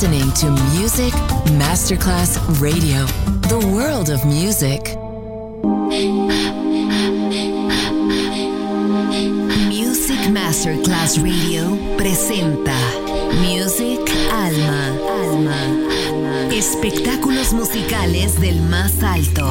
listening to Music Masterclass Radio, the world of music. Music Masterclass Radio presenta Music Alma. Alma. Espectáculos musicales del más alto.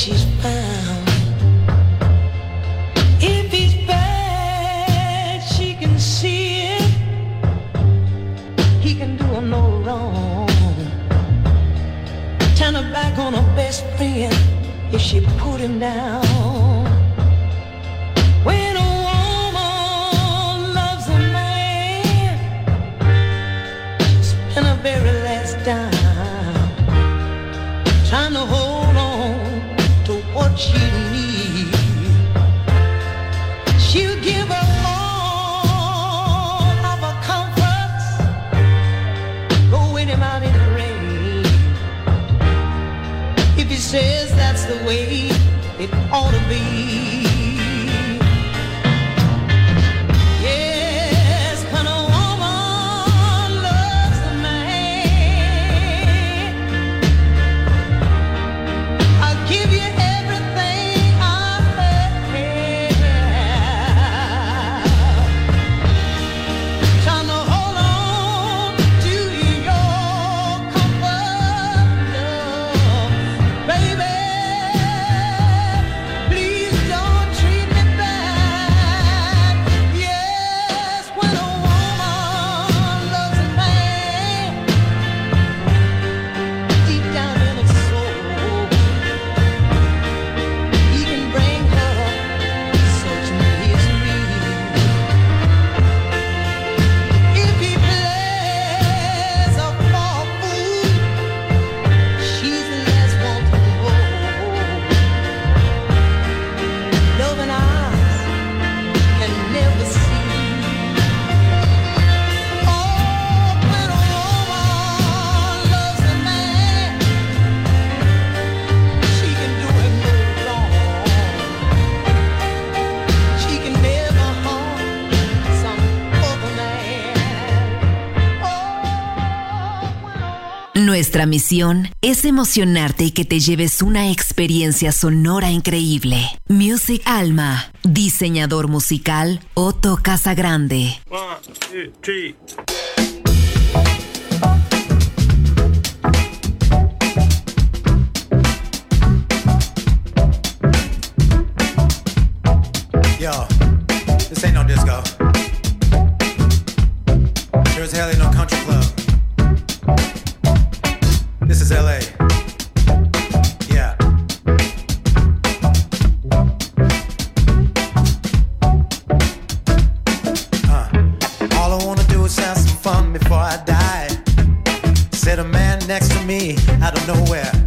She's found. Nuestra misión es emocionarte y que te lleves una experiencia sonora increíble. Music Alma, diseñador musical Otto Casagrande. One, two, three. Yo, this ain't no disco. Sure as hell ain't no country club. nowhere.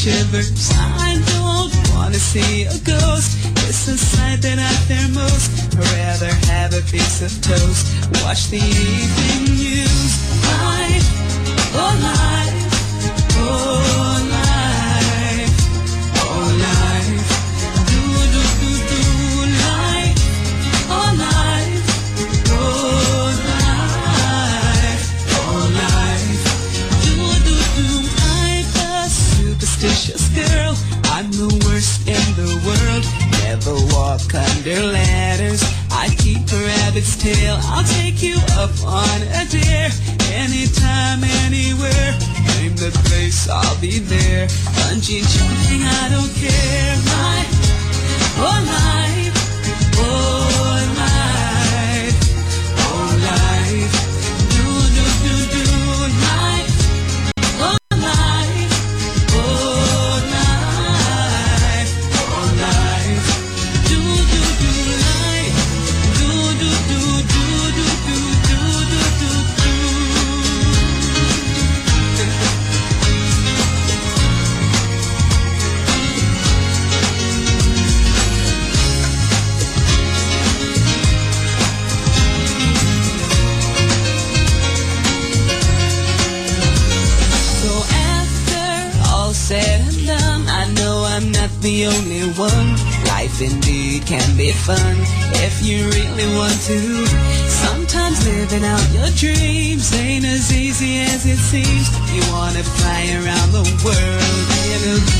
shivers. I don't wanna see a ghost. It's the sight that I fear most. I'd rather have a piece of toast. Watch the evening the place, I'll be there. Bungee jumping, I don't care. My whole life. Oh. Indeed can be fun if you really want to. Sometimes living out your dreams ain't as easy as it seems. You wanna fly around the world in a